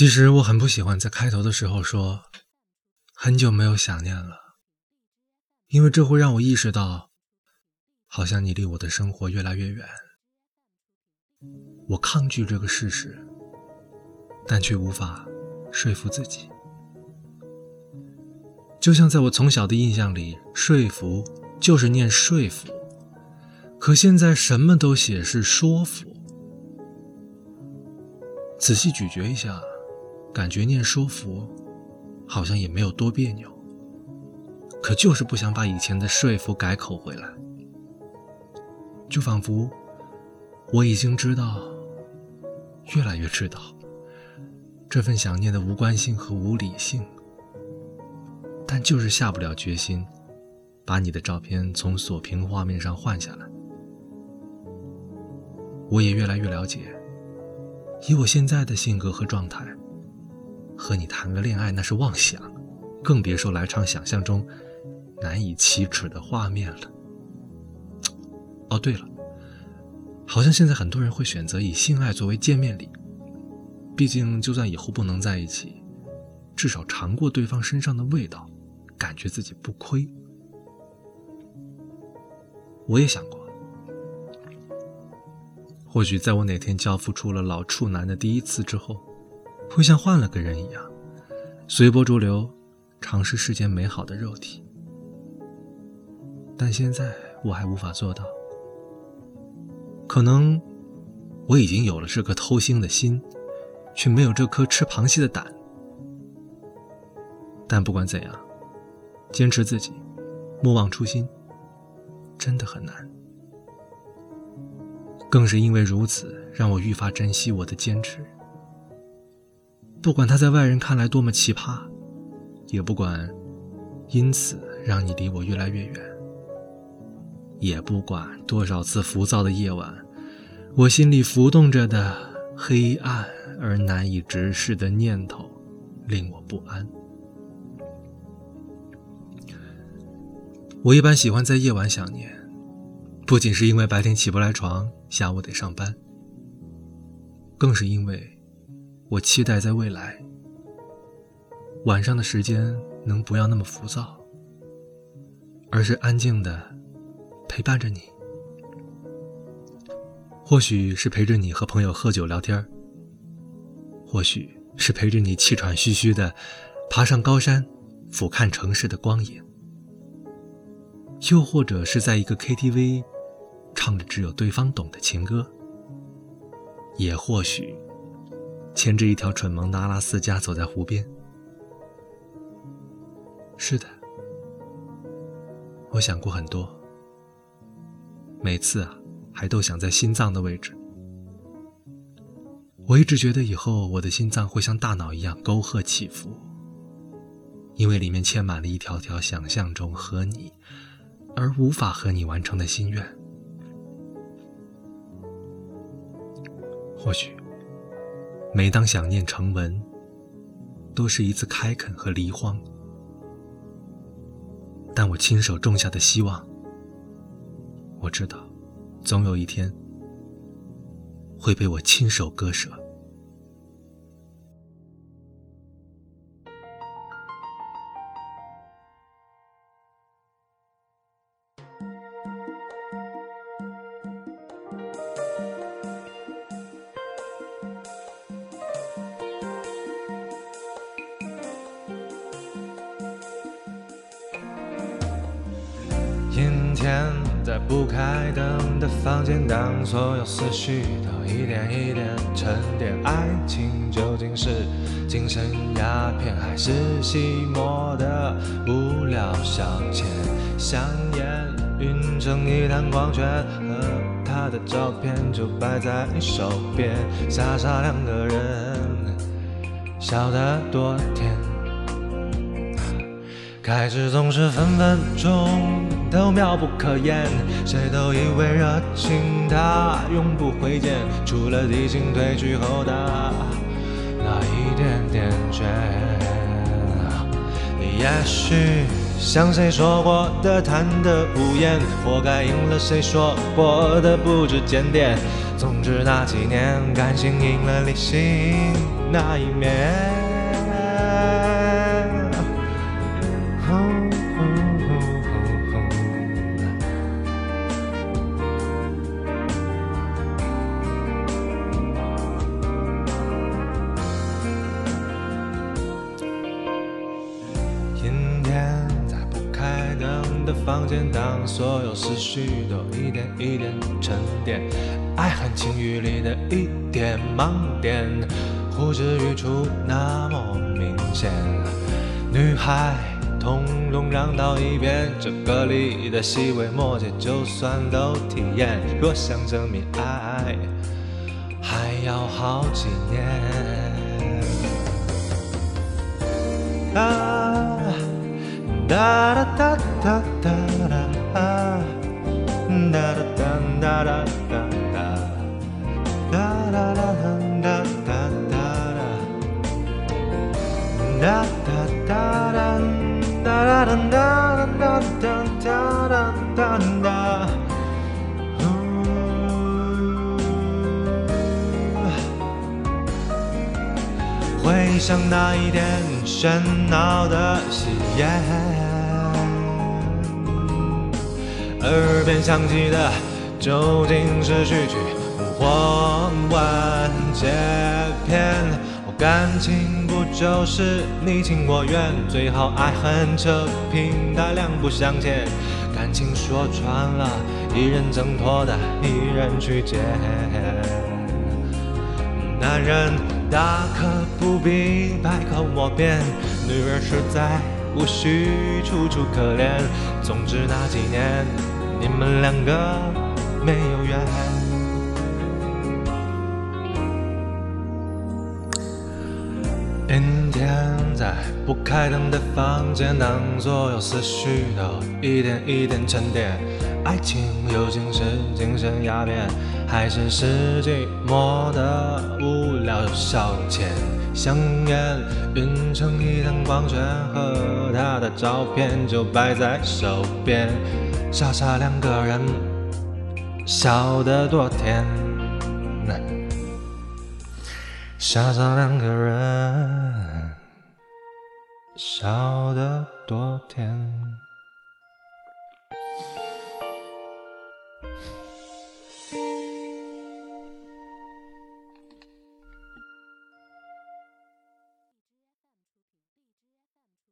其实我很不喜欢在开头的时候说很久没有想念了，因为这会让我意识到，好像你离我的生活越来越远。我抗拒这个事实，但却无法说服自己。就像在我从小的印象里，说服就是念说服，可现在什么都写是说服。仔细咀嚼一下。感觉念说服，好像也没有多别扭，可就是不想把以前的说服改口回来，就仿佛我已经知道，越来越知道，这份想念的无关性和无理性，但就是下不了决心，把你的照片从锁屏画面上换下来。我也越来越了解，以我现在的性格和状态。和你谈个恋爱那是妄想，更别说来场想象中难以启齿的画面了。哦，对了，好像现在很多人会选择以性爱作为见面礼，毕竟就算以后不能在一起，至少尝过对方身上的味道，感觉自己不亏。我也想过，或许在我哪天交付出了老处男的第一次之后。会像换了个人一样，随波逐流，尝试世间美好的肉体。但现在我还无法做到。可能我已经有了这颗偷腥的心，却没有这颗吃螃蟹的胆。但不管怎样，坚持自己，莫忘初心，真的很难。更是因为如此，让我愈发珍惜我的坚持。不管他在外人看来多么奇葩，也不管因此让你离我越来越远，也不管多少次浮躁的夜晚，我心里浮动着的黑暗而难以直视的念头令我不安。我一般喜欢在夜晚想念，不仅是因为白天起不来床，下午得上班，更是因为。我期待在未来，晚上的时间能不要那么浮躁，而是安静的陪伴着你。或许是陪着你和朋友喝酒聊天或许是陪着你气喘吁吁的爬上高山，俯瞰城市的光影，又或者是在一个 KTV 唱着只有对方懂的情歌，也或许。牵着一条蠢萌的阿拉斯加走在湖边。是的，我想过很多，每次啊，还都想在心脏的位置。我一直觉得以后我的心脏会像大脑一样沟壑起伏，因为里面嵌满了一条条想象中和你而无法和你完成的心愿。或许。每当想念成文，都是一次开垦和离荒。但我亲手种下的希望，我知道，总有一天会被我亲手割舍。天，在不开灯的房间，当所有思绪都一点一点沉淀，爱情究竟是精神鸦片，还是寂寞的无聊消遣？香烟晕成一滩光圈，和他的照片就摆在你手边，傻傻两个人，笑得多甜。开始总是分分钟都妙不可言，谁都以为热情它永不会减，除了激情褪去后的那一点点倦。也许像谁说过的贪得无厌，活该应了谁说过的不知检点。总之那几年，感情赢了理性。那一面。间，当所有思绪都一点一点沉淀，爱恨情欲里的一点盲点，呼之欲出那么明显。女孩，通通让到一边，这歌里的细微末节，就算都体验。若想证明爱，还要好几年。哒哒哒哒哒哒，哒哒哒哒哒哒哒，哒哒哒哒哒哒哒，哒哒哒哒哒哒哒哒哒哒哒哒哒哒哒哒。回想那一天喧闹的喜宴。耳边响起的究竟是序曲或完结篇？感情不就是你情我愿？最好爱恨扯平，大两不相欠。感情说穿了，一人挣脱的，一人去捡。男人。大可不必百口莫辩，女人实在无需楚楚可怜。总之那几年，你们两个没有缘。阴天在不开灯的房间，当所有思绪都一点一点沉淀。爱情究竟是精神鸦片，还是是寂寞的无聊消遣？香烟晕成一滩光圈，和他的照片就摆在手边，傻傻两个人，笑得多甜。傻傻两个人，笑得多甜。